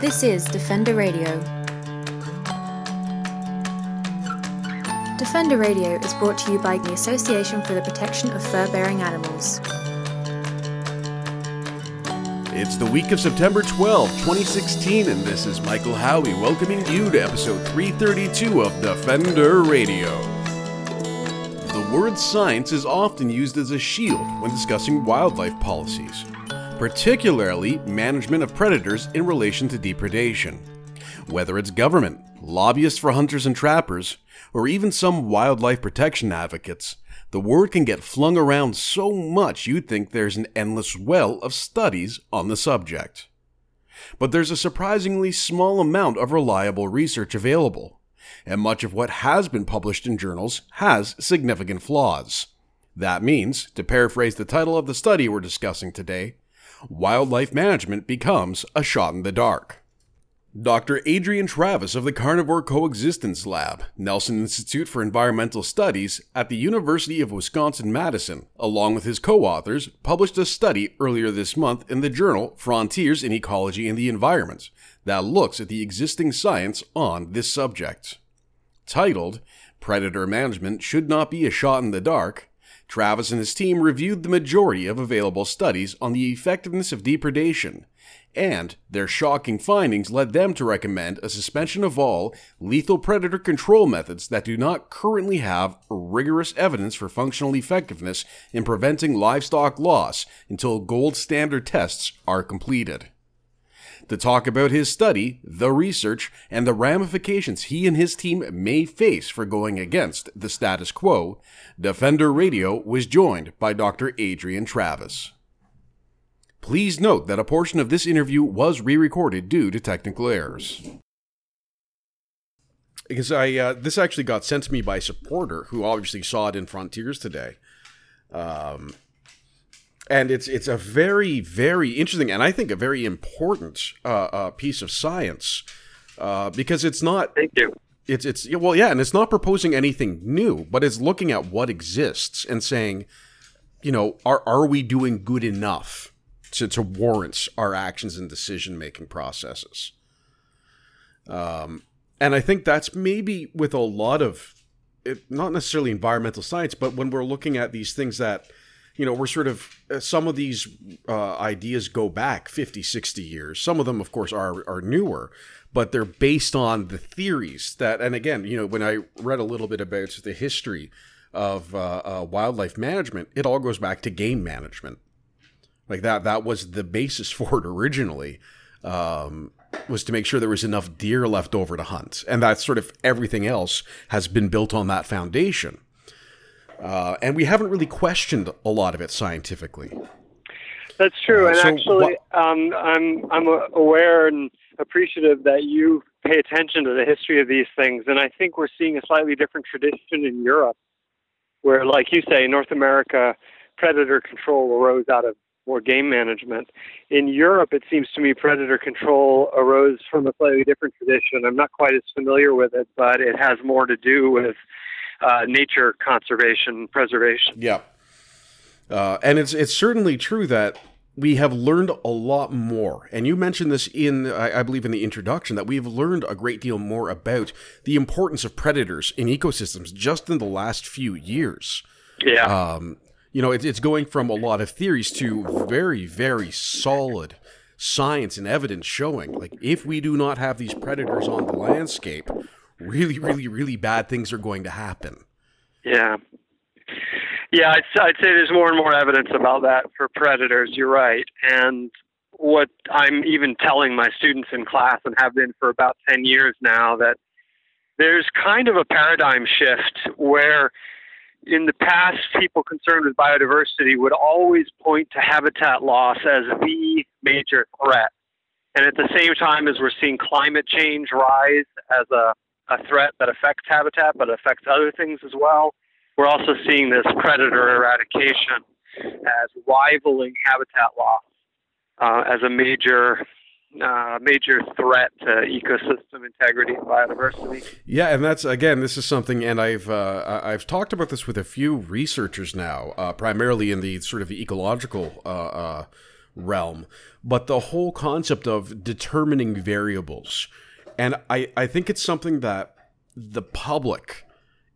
This is Defender Radio. Defender Radio is brought to you by the Association for the Protection of Fur Bearing Animals. It's the week of September 12, 2016, and this is Michael Howie welcoming you to episode 332 of Defender Radio. The word science is often used as a shield when discussing wildlife policies, particularly management of predators in relation to depredation. Whether it's government, lobbyists for hunters and trappers, or even some wildlife protection advocates, the word can get flung around so much you'd think there's an endless well of studies on the subject. But there's a surprisingly small amount of reliable research available, and much of what has been published in journals has significant flaws. That means, to paraphrase the title of the study we're discussing today, wildlife management becomes a shot in the dark. Dr. Adrian Treves of the Carnivore Coexistence Lab, Nelson Institute for Environmental Studies at the University of Wisconsin Madison, along with his co authors, published a study earlier this month in the journal Frontiers in Ecology and the Environment that looks at the existing science on this subject. Titled, Predator Management Should Not Be a Shot in the Dark, Treves and his team reviewed the majority of available studies on the effectiveness of depredation and their shocking findings led them to recommend a suspension of all lethal predator control methods that do not currently have rigorous evidence for functional effectiveness in preventing livestock loss until gold standard tests are completed. To talk about his study, the research, and the ramifications he and his team may face for going against the status quo, Defender Radio was joined by Dr. Adrian Treves. Please note that a portion of this interview was re recorded due to technical errors. Because I, uh, this actually got sent to me by a supporter who obviously saw it in Frontiers today. Um, and it's it's a very very interesting and I think a very important uh, uh, piece of science uh, because it's not. Thank you. It's it's well yeah, and it's not proposing anything new, but it's looking at what exists and saying, you know, are are we doing good enough? to, to warrant our actions and decision making processes. Um, and I think that's maybe with a lot of it, not necessarily environmental science, but when we're looking at these things that, you know, we're sort of, uh, some of these uh, ideas go back 50, 60 years. Some of them, of course, are, are newer, but they're based on the theories that, and again, you know, when I read a little bit about the history of uh, uh, wildlife management, it all goes back to game management. Like that that was the basis for it originally. Um, was to make sure there was enough deer left over to hunt, and that sort of everything else has been built on that foundation. Uh, and we haven't really questioned a lot of it scientifically. That's true, uh, and so actually, um, I'm I'm aware and appreciative that you pay attention to the history of these things, and I think we're seeing a slightly different tradition in Europe, where, like you say, North America predator control arose out of more game management. In Europe, it seems to me predator control arose from a slightly different tradition. I'm not quite as familiar with it, but it has more to do with uh, nature conservation, preservation. Yeah, uh, and it's it's certainly true that we have learned a lot more. And you mentioned this in, I, I, believe, in the introduction, that we've learned a great deal more about the importance of predators in ecosystems just in the last few years. Yeah. Um, you know, it's it's going from a lot of theories to very, very solid science and evidence showing like if we do not have these predators on the landscape, really, really, really bad things are going to happen. Yeah. Yeah, I'd, I'd say there's more and more evidence about that for predators. You're right. And what I'm even telling my students in class and have been for about 10 years now that there's kind of a paradigm shift where in the past, people concerned with biodiversity would always point to habitat loss as the major threat. And at the same time, as we're seeing climate change rise as a, a threat that affects habitat but affects other things as well, we're also seeing this predator eradication as rivaling habitat loss uh, as a major uh, major threat to ecosystem integrity and biodiversity. Yeah, and that's again, this is something, and I've uh, I've talked about this with a few researchers now, uh, primarily in the sort of the ecological uh, uh, realm, but the whole concept of determining variables. And I, I think it's something that the public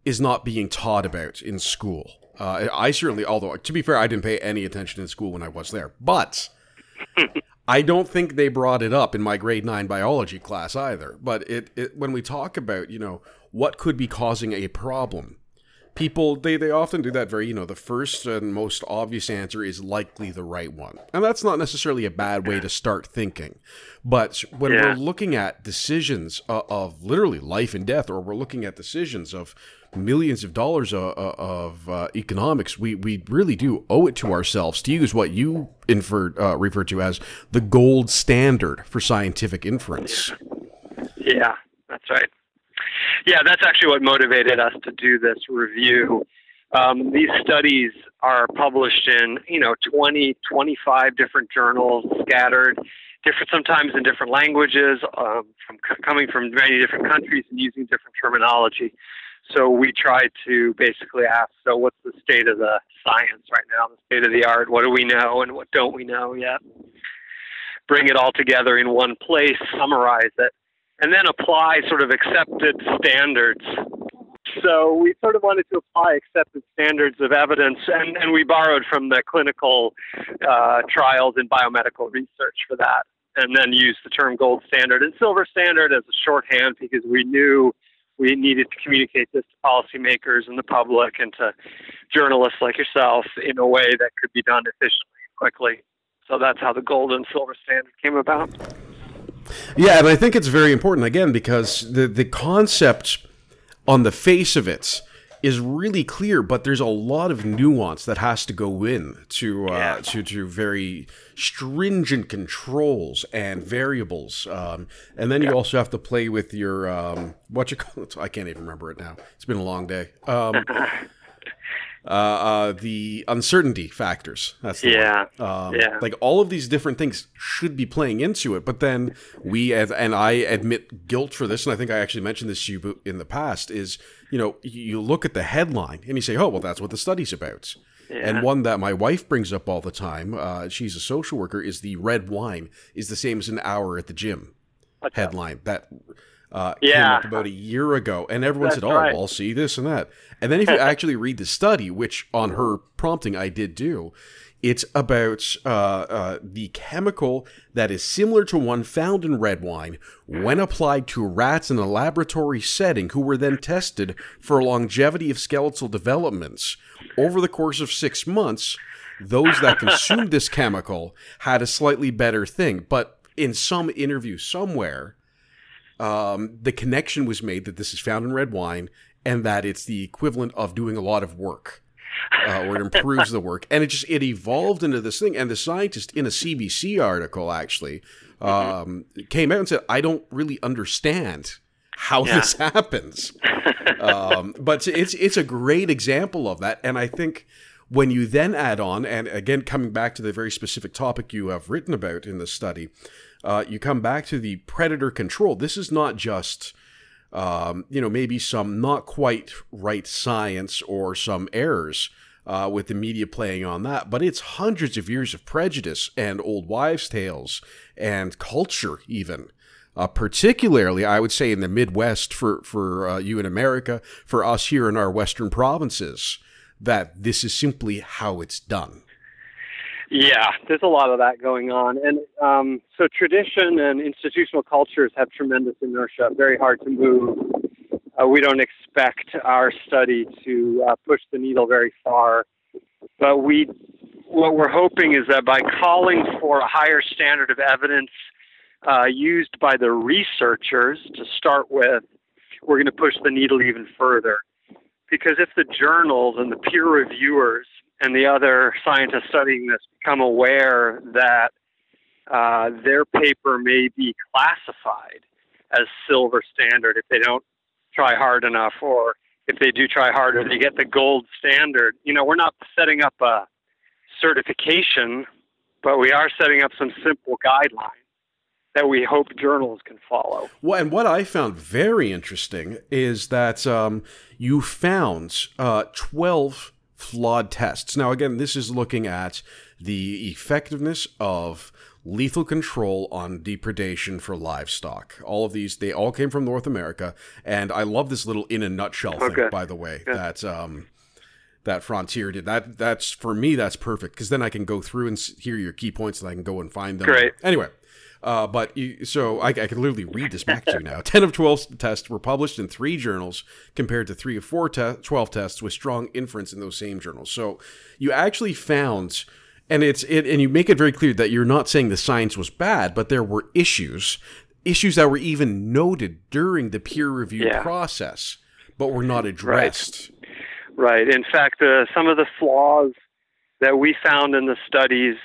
is not being taught about in school. Uh, I certainly, although to be fair, I didn't pay any attention in school when I was there, but I don't think they brought it up in my grade nine biology class either. But it, it when we talk about you know what could be causing a problem, people they they often do that very you know the first and most obvious answer is likely the right one, and that's not necessarily a bad way to start thinking. But when Yeah. we're looking at decisions of, of literally life and death, or we're looking at decisions of millions of dollars of, of uh, economics, we, we really do owe it to ourselves to use what you inferred, uh, referred to as the gold standard for scientific inference. Yeah, that's right. Yeah, that's actually what motivated us to do this review. Um, these studies are published in, you know, 20, 25 different journals scattered, different sometimes in different languages, um, from coming from many different countries and using different terminology. So we try to basically ask, so what's the state of the science right now, the state of the art? What do we know and what don't we know yet? Bring it all together in one place, summarize it, and then apply sort of accepted standards. So we sort of wanted to apply accepted standards of evidence, and, and we borrowed from the clinical uh, trials in biomedical research for that, and then used the term gold standard and silver standard as a shorthand because we knew we needed to communicate this to policymakers and the public and to journalists like yourself in a way that could be done efficiently and quickly. So that's how the gold and silver standard came about. Yeah, and I think it's very important again because the the concept on the face of it is really clear, but there's a lot of nuance that has to go in to uh, Yeah. to to very stringent controls and variables, um, and then you also have to play with your um, what you call it. I can't even remember it now. It's been a long day. Um, uh, uh, the uncertainty factors. That's the. Yeah. Um, Yeah. Like all of these different things should be playing into it, but then we, as, and I admit guilt for this, and I think I actually mentioned this to you in the past, is, you know, you look at the headline and you say, oh, well, that's what the study's about. And one that my wife brings up all the time, uh, she's a social worker, is the red wine is the same as an hour at the gym What's headline that uh, came Yeah. up about a year ago, and everyone That's said, "Oh, right. I'll see this and that." And then if you actually read the study, which on her prompting I did do, it's about uh, uh, the chemical that is similar to one found in red wine when applied to rats in a laboratory setting, who were then tested for longevity of skeletal developments over the course of six months. Those that consumed this chemical had a slightly better thing, but in some interview somewhere, um, the connection was made that this is found in red wine and that it's the equivalent of doing a lot of work uh, or it improves the work. And it just it evolved into this thing. And the scientist in a cbc article actually um, came out and said i don't really understand how Yeah. this happens. Um, but it's it's a great example of that. And i think when you then add on and again coming back to the very specific topic you have written about in the study uh, you come back to the predator control this is not just um, you know maybe some not quite right science or some errors uh, with the media playing on that but it's hundreds of years of prejudice and old wives tales and culture even uh, particularly I would say in the Midwest for for uh, you in America, for us here in our Western provinces, that this is simply how it's done. Yeah, there's a lot of that going on. And um, so tradition and institutional cultures have tremendous inertia, very hard to move. Uh, we don't expect our study to uh, push the needle very far. But we, what we're hoping is that by calling for a higher standard of evidence uh, used by the researchers to start with, we're going to push the needle even further. Because if the journals and the peer reviewers and the other scientists studying this become aware that uh, their paper may be classified as silver standard if they don't try hard enough, or if they do try harder, they get the gold standard. You know, we're not setting up a certification, but we are setting up some simple guidelines that we hope journals can follow. Well, and what I found very interesting is that um, you found uh, 12 flawed tests. Now, again, this is looking at the effectiveness of lethal control on depredation for livestock. All of these, they all came from North America, and I love this little in a nutshell Okay. thing, by the way. Yeah. That um, that Frontier did. That that's for me. That's perfect because then I can go through and hear your key points, and I can go and find them. Great. Anyway. Uh, but you, so I, I can literally read this back to you now. Ten of twelve tests were published in three journals, compared to three of four te- twelve tests with strong inference in those same journals. So you actually found, and it's it, and you make it very clear that you're not saying the science was bad, but there were issues, issues that were even noted during the peer review Yeah. process, but were not addressed. Right. In fact, uh, some of the flaws that we found in the studies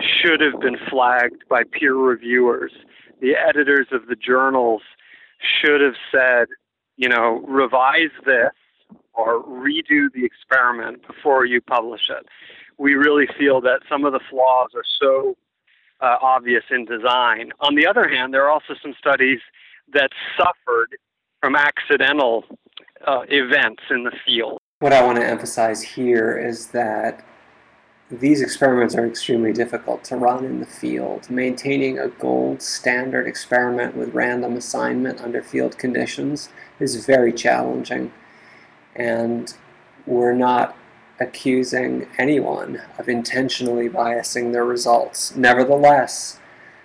should have been flagged by peer reviewers. The editors of the journals should have said, you know, revise this or redo the experiment before you publish it. We really feel that some of the flaws are so uh, obvious in design. On the other hand, there are also some studies that suffered from accidental uh, events in the field. What I want to emphasize here is that these experiments are extremely difficult to run in the field. Maintaining a gold standard experiment with random assignment under field conditions is very challenging, and we're not accusing anyone of intentionally biasing their results. Nevertheless,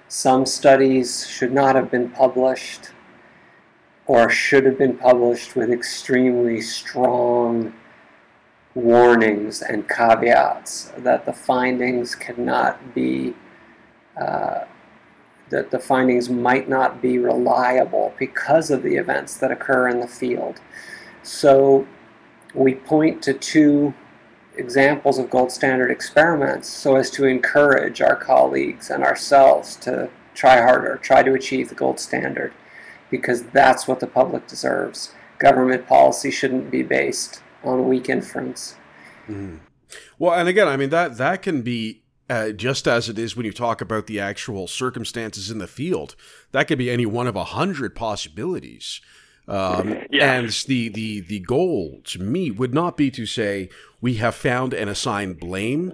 some studies should not have been published or should have been published with extremely strong warnings and caveats that the findings cannot be uh, that the findings might not be reliable because of the events that occur in the field. So we point to two examples of gold standard experiments so as to encourage our colleagues and ourselves to try harder, try to achieve the gold standard, because that's what the public deserves. Government policy shouldn't be based on weak inference. Well, and again, I mean that that can be uh, just as it is when you talk about the actual circumstances in the field. That could be any one of a hundred possibilities. Um, Yeah. And the, the the goal to me would not be to say we have found and assigned blame.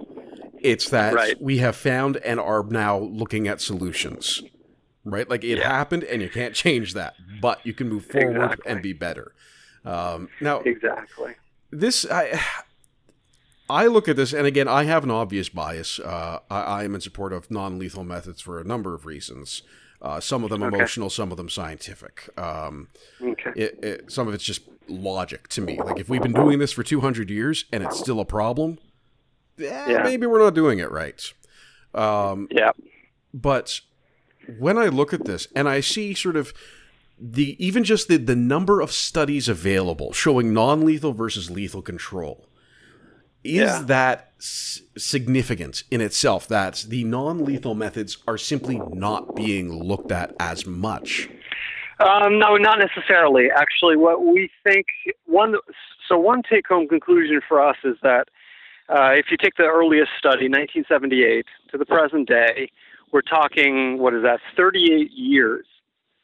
It's that Right. we have found and are now looking at solutions. Right, like it Yeah. happened, and you can't change that, but you can move forward Exactly. and be better. Um, now, Exactly. This I I look at this, and again, I have an obvious bias. Uh, I, I am in support of non-lethal methods for a number of reasons. Uh, some of them Okay. emotional, some of them scientific. Um, Okay. it, it, some of it's just logic to me. Like if we've been doing this for 200 years and it's still a problem, eh, Yeah. maybe we're not doing it right. Um, Yeah. but when I look at this and I see sort of the even just the, the number of studies available showing non-lethal versus lethal control is Yeah. that s- significant in itself that the non-lethal methods are simply not being looked at as much Um, no, not necessarily. Actually, what we think one so one take-home conclusion for us is that uh, if you take the earliest study, 1978, to the present day, we're talking what is that? 38 years.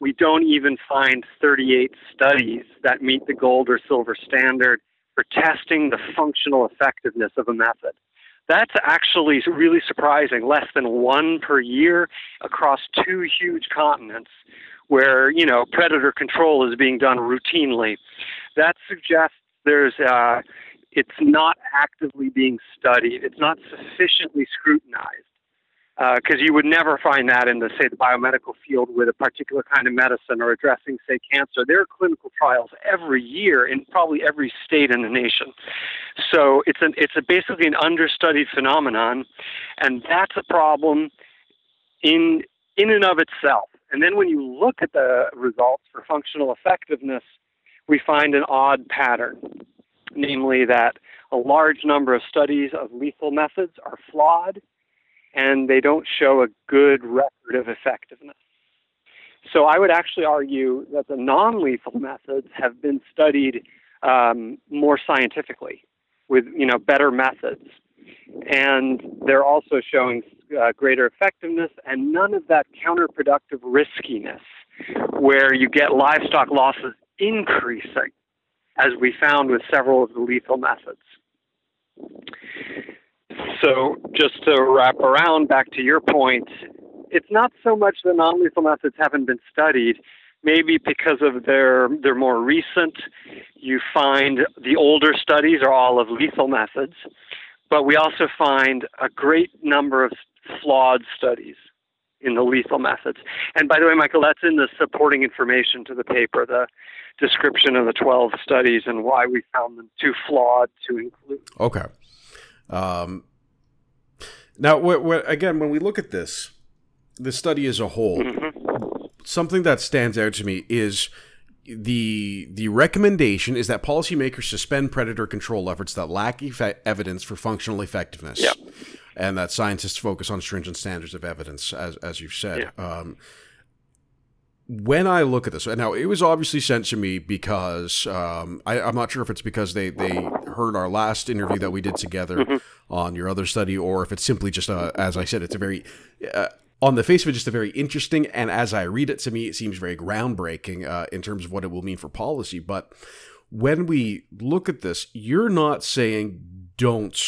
We don't even find 38 studies that meet the gold or silver standard for testing the functional effectiveness of a method. That's actually really surprising. Less than one per year across two huge continents where you know predator control is being done routinely. That suggests there's uh, it's not actively being studied. It's not sufficiently scrutinized Uh, because you would never find that in the say the biomedical field with a particular kind of medicine or addressing say cancer. There are clinical trials every year in probably every state in the nation. So it's an it's a basically an understudied phenomenon, and that's a problem in in and of itself. And then when you look at the results for functional effectiveness, we find an odd pattern, namely that a large number of studies of lethal methods are flawed and they don't show a good record of effectiveness. So I would actually argue that the non lethal methods have been studied um, more scientifically with you know better methods and they're also showing uh, greater effectiveness and none of that counterproductive riskiness where you get livestock losses increasing as we found with several of the lethal methods. So, just to wrap around back to your point, it's not so much the non lethal methods haven't been studied. Maybe because of their their more recent, you find the older studies are all of lethal methods, but we also find a great number of flawed studies in the lethal methods. And by the way, Michael, that's in the supporting information to the paper, the description of the 12 studies and why we found them too flawed to include. Okay. Um, now, what, what, again, when we look at this, the study as a whole, mm-hmm. something that stands out to me is the the recommendation is that policymakers suspend predator control efforts that lack efe- evidence for functional effectiveness, yep. and that scientists focus on stringent standards of evidence, as as you've said. Yeah. Um, when I look at this, and now it was obviously sent to me because um, I, am not sure if it's because they, they heard our last interview that we did together mm-hmm. on your other study, or if it's simply just a, as I said, it's a very uh, on the face of it, just a very interesting, and as I read it, to me, it seems very groundbreaking uh, in terms of what it will mean for policy. But when we look at this, you're not saying don't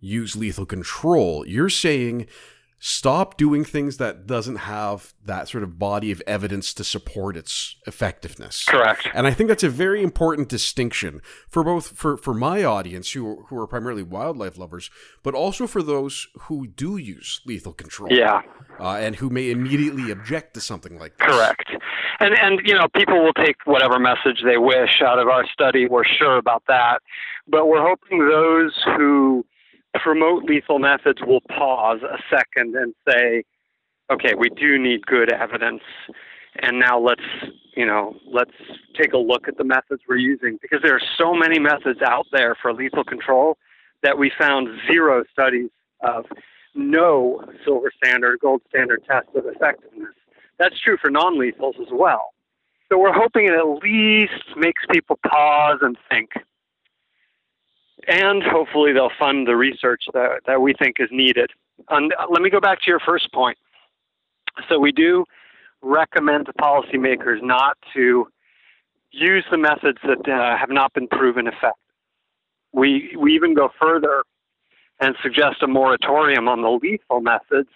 use lethal control. You're saying stop doing things that doesn't have that sort of body of evidence to support its effectiveness. Correct. And I think that's a very important distinction for both for, for my audience who who are primarily wildlife lovers, but also for those who do use lethal control. Yeah. Uh, and who may immediately object to something like this. Correct. And and you know, people will take whatever message they wish out of our study. We're sure about that. But we're hoping those who promote lethal methods will pause a second and say, okay, we do need good evidence. And now let's, you know, let's take a look at the methods we're using because there are so many methods out there for lethal control that we found zero studies of no silver standard, gold standard test of effectiveness. That's true for non lethals as well. So we're hoping it at least makes people pause and think and hopefully they'll fund the research that, that we think is needed. And uh, let me go back to your first point. So we do recommend to policymakers not to use the methods that uh, have not been proven effective. We, we even go further and suggest a moratorium on the lethal methods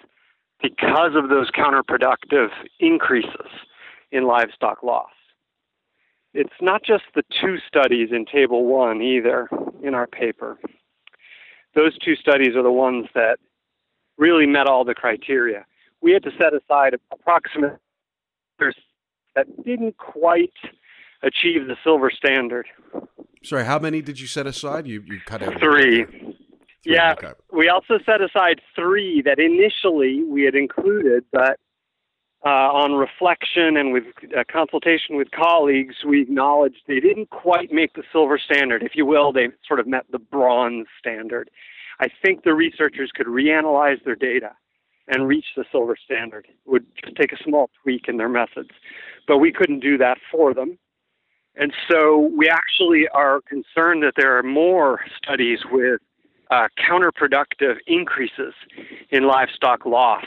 because of those counterproductive increases in livestock loss it's not just the two studies in Table 1 either in our paper. Those two studies are the ones that really met all the criteria. We had to set aside approximately that didn't quite achieve the silver standard. Sorry, how many did you set aside? You you cut out three. three yeah, okay. we also set aside three that initially we had included, but uh, on reflection and with uh, consultation with colleagues, we acknowledged they didn't quite make the silver standard. If you will, they sort of met the bronze standard. I think the researchers could reanalyze their data and reach the silver standard. It would just take a small tweak in their methods. But we couldn't do that for them. And so we actually are concerned that there are more studies with uh, counterproductive increases in livestock loss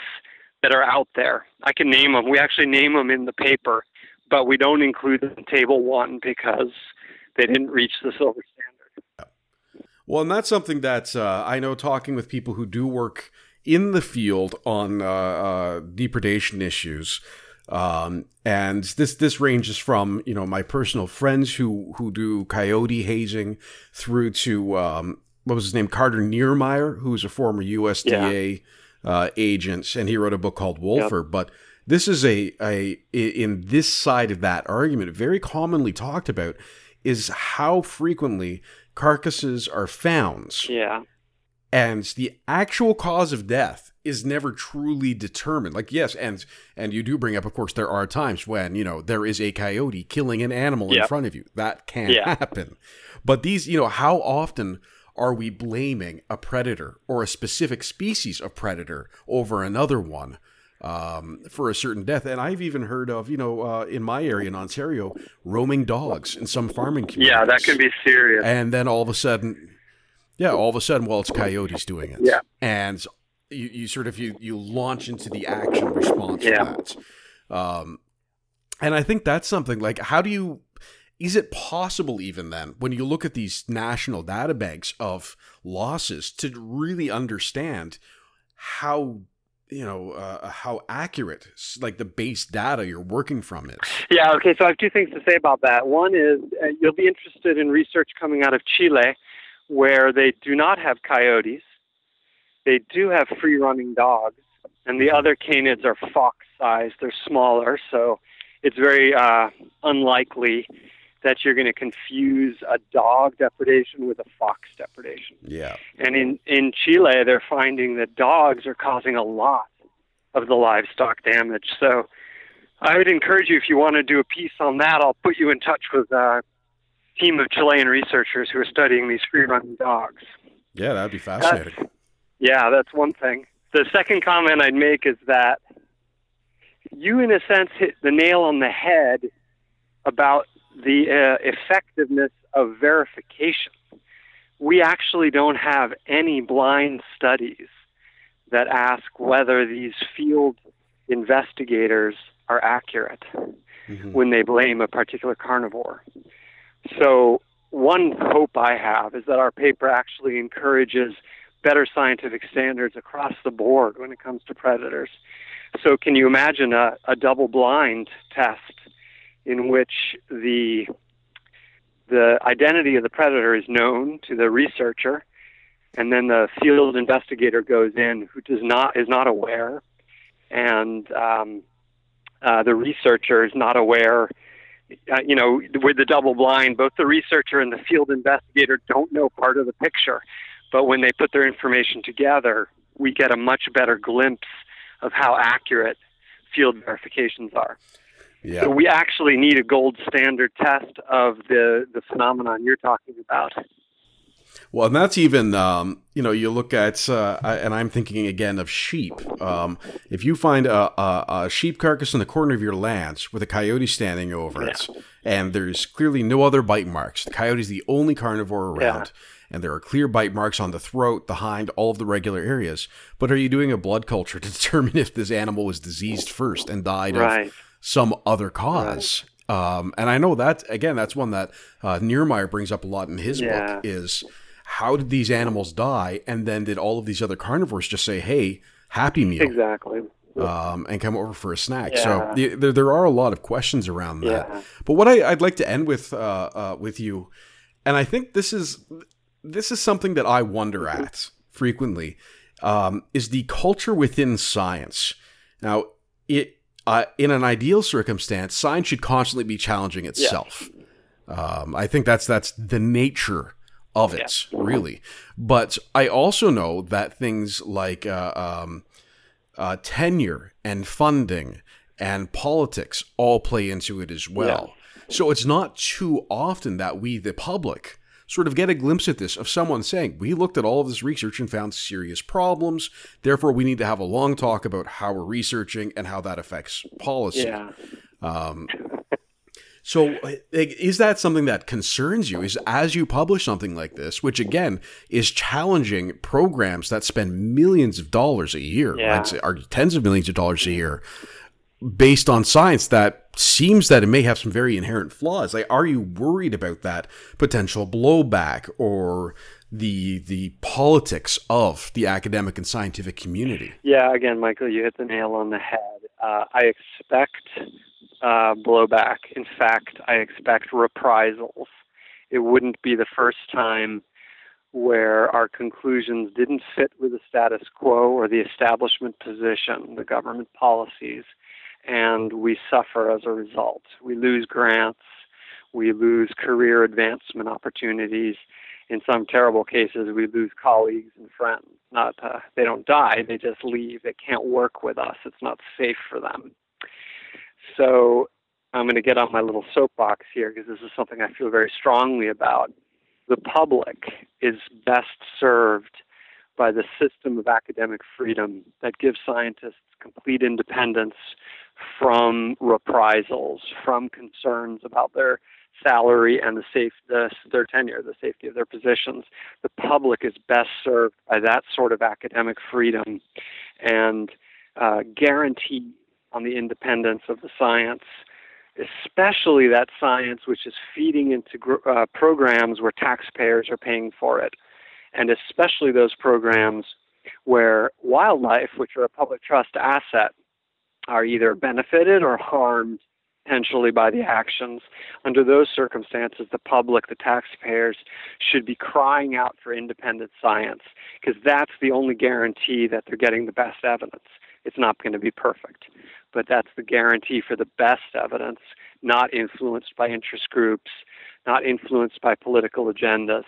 that are out there. I can name them. We actually name them in the paper, but we don't include them in Table 1 because they didn't reach the silver standard. Well, and that's something that uh, I know talking with people who do work in the field on uh, uh, depredation issues. Um, and this this ranges from you know my personal friends who who do coyote hazing through to um, what was his name Carter Niemeyer, who's a former USDA yeah uh, agents, and he wrote a book called Wolfer. Yep. But this is a, a in this side of that argument, very commonly talked about, is how frequently carcasses are found. Yeah. And the actual cause of death is never truly determined. Like yes, and and you do bring up, of course, there are times when you know there is a coyote killing an animal yep. in front of you. That can yeah. happen. But these, you know, how often are we blaming a predator or a specific species of predator over another one um, for a certain death? And I've even heard of, you know, uh, in my area in Ontario, roaming dogs in some farming communities. Yeah, that can be serious. And then all of a sudden, yeah, all of a sudden, well, it's coyotes doing it. Yeah. And you, you sort of you you launch into the action response yeah. to that. Um, and I think that's something like how do you is it possible even then when you look at these national data banks of losses to really understand how you know uh, how accurate like the base data you're working from is? Yeah okay so i have two things to say about that. One is uh, you'll be interested in research coming out of chile where they do not have coyotes they do have free running dogs and the other canids are fox sized they're smaller so it's very uh, unlikely that you're going to confuse a dog depredation with a fox depredation. Yeah. And in, in Chile, they're finding that dogs are causing a lot of the livestock damage. So I would encourage you, if you want to do a piece on that, I'll put you in touch with a team of Chilean researchers who are studying these free running dogs. Yeah, that'd be fascinating. That's, yeah, that's one thing. The second comment I'd make is that you, in a sense, hit the nail on the head about the uh, effectiveness of verification. We actually don't have any blind studies that ask whether these field investigators are accurate mm-hmm. when they blame a particular carnivore. So, one hope I have is that our paper actually encourages better scientific standards across the board when it comes to predators. So, can you imagine a, a double blind test in which the the identity of the predator is known to the researcher, and then the field investigator goes in who does not is not aware, and um, uh, the researcher is not aware. Uh, you know, with the double blind, both the researcher and the field investigator don't know part of the picture, but when they put their information together, we get a much better glimpse of how accurate field verifications are. Yeah. So we actually need a gold standard test of the the phenomenon you're talking about. Well, and that's even, um, you know, you look at, uh, and I'm thinking again of sheep. Um, if you find a, a, a, sheep carcass in the corner of your land with a coyote standing over yeah. it, and there's clearly no other bite marks, the coyote is the only carnivore around, yeah. and there are clear bite marks on the throat, the hind, all of the regular areas. But are you doing a blood culture to determine if this animal was diseased first and died right. of some other cause. Um, and I know that again, that's one that uh, Niemeyer brings up a lot in his yeah. book. Is how did these animals die, and then did all of these other carnivores just say, "Hey, happy meal"? Exactly. Um, and come over for a snack. Yeah. So the, there, there are a lot of questions around that. Yeah. But what I, would like to end with uh, uh, with you, and I think this is this is something that I wonder mm-hmm. at frequently, um, is the culture within science. Now, it uh, in an ideal circumstance, science should constantly be challenging itself. Yeah. Um, I think that's that's the nature of it, yeah. really. But I also know that things like uh, um, uh, tenure and funding and politics all play into it as well. Yeah. So it's not too often that we, the public, sort of get a glimpse at this of someone saying, We looked at all of this research and found serious problems. Therefore, we need to have a long talk about how we're researching and how that affects policy. Yeah. Um, so, is that something that concerns you? Is as you publish something like this, which again is challenging programs that spend millions of dollars a year, yeah. right? or tens of millions of dollars a year, based on science that seems that it may have some very inherent flaws. Like, are you worried about that potential blowback or the the politics of the academic and scientific community? Yeah, again, Michael, you hit the nail on the head. Uh, I expect uh, blowback. In fact, I expect reprisals. It wouldn't be the first time where our conclusions didn't fit with the status quo or the establishment position, the government policies and we suffer as a result. We lose grants, we lose career advancement opportunities. In some terrible cases, we lose colleagues and friends. Not uh, they don't die; they just leave. They can't work with us. It's not safe for them. So I'm going to get on my little soapbox here because this is something I feel very strongly about. The public is best served by the system of academic freedom that gives scientists complete independence from reprisals, from concerns about their salary and the safe the, their tenure, the safety of their positions. The public is best served by that sort of academic freedom and uh, guarantee on the independence of the science especially that science which is feeding into uh, programs where taxpayers are paying for it, and especially those programs where wildlife, which are a public trust asset, are either benefited or harmed potentially by the actions. Under those circumstances, the public, the taxpayers, should be crying out for independent science because that's the only guarantee that they're getting the best evidence. It's not going to be perfect, but that's the guarantee for the best evidence, not influenced by interest groups, not influenced by political agendas.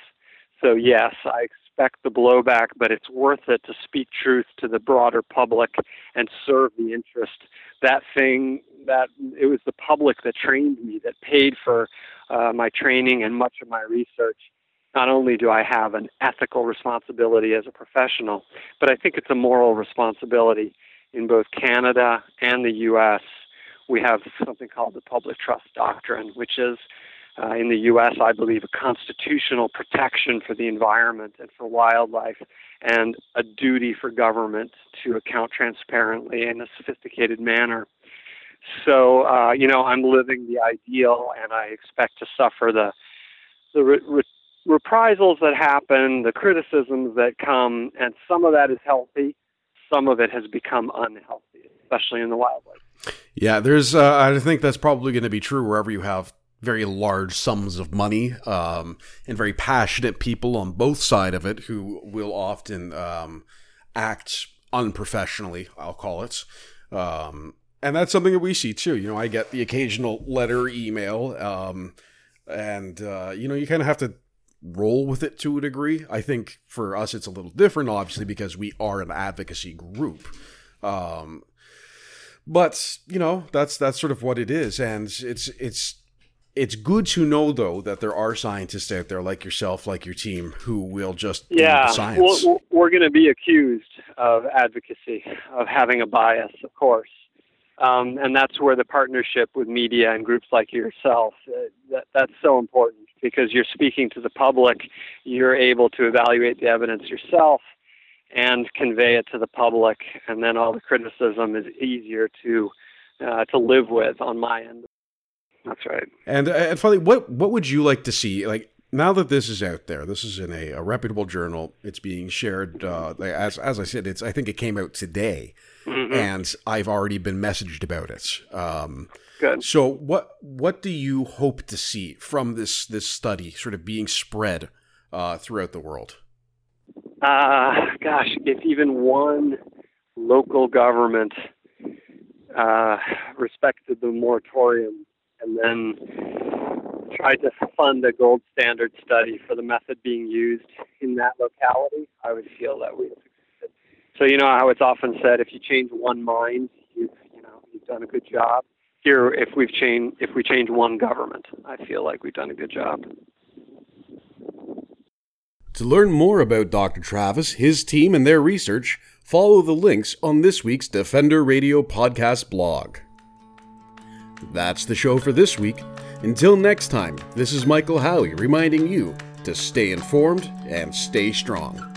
So, yes, I expect the blowback, but it's worth it to speak truth to the broader public and serve the interest. That thing that it was the public that trained me, that paid for uh, my training and much of my research. Not only do I have an ethical responsibility as a professional, but I think it's a moral responsibility in both Canada and the U.S. We have something called the public trust doctrine, which is uh, in the U.S., I believe, a constitutional protection for the environment and for wildlife, and a duty for government to account transparently in a sophisticated manner. So, uh, you know, I'm living the ideal, and I expect to suffer the the re- re- reprisals that happen, the criticisms that come, and some of that is healthy, some of it has become unhealthy, especially in the wildlife. Yeah, there's. Uh, I think that's probably going to be true wherever you have very large sums of money um, and very passionate people on both side of it who will often um, act unprofessionally. I'll call it. Um, and that's something that we see too. You know, I get the occasional letter, email, um, and uh, you know, you kind of have to roll with it to a degree. I think for us, it's a little different, obviously, because we are an advocacy group. Um, but you know, that's that's sort of what it is, and it's it's it's good to know though that there are scientists out there like yourself, like your team, who will just yeah. science. Well, we're going to be accused of advocacy, of having a bias, of course, um, and that's where the partnership with media and groups like yourself uh, that, that's so important because you're speaking to the public, you're able to evaluate the evidence yourself and convey it to the public, and then all the criticism is easier to uh, to live with on my end. That's right. And uh, and finally, what what would you like to see? Like now that this is out there, this is in a, a reputable journal. It's being shared. Uh, as as I said, it's I think it came out today, mm-hmm. and I've already been messaged about it. Um, Good. So what what do you hope to see from this this study, sort of being spread uh, throughout the world? Uh, gosh, if even one local government uh, respected the moratorium and then tried to fund a gold standard study for the method being used in that locality, I would feel that we succeeded. So you know how it's often said, if you change one mind, you've you know you've done a good job. Here, if we've changed, if we change one government, I feel like we've done a good job. To learn more about Dr. Treves, his team, and their research, follow the links on this week's Defender Radio podcast blog. That's the show for this week. Until next time, this is Michael Howie reminding you to stay informed and stay strong.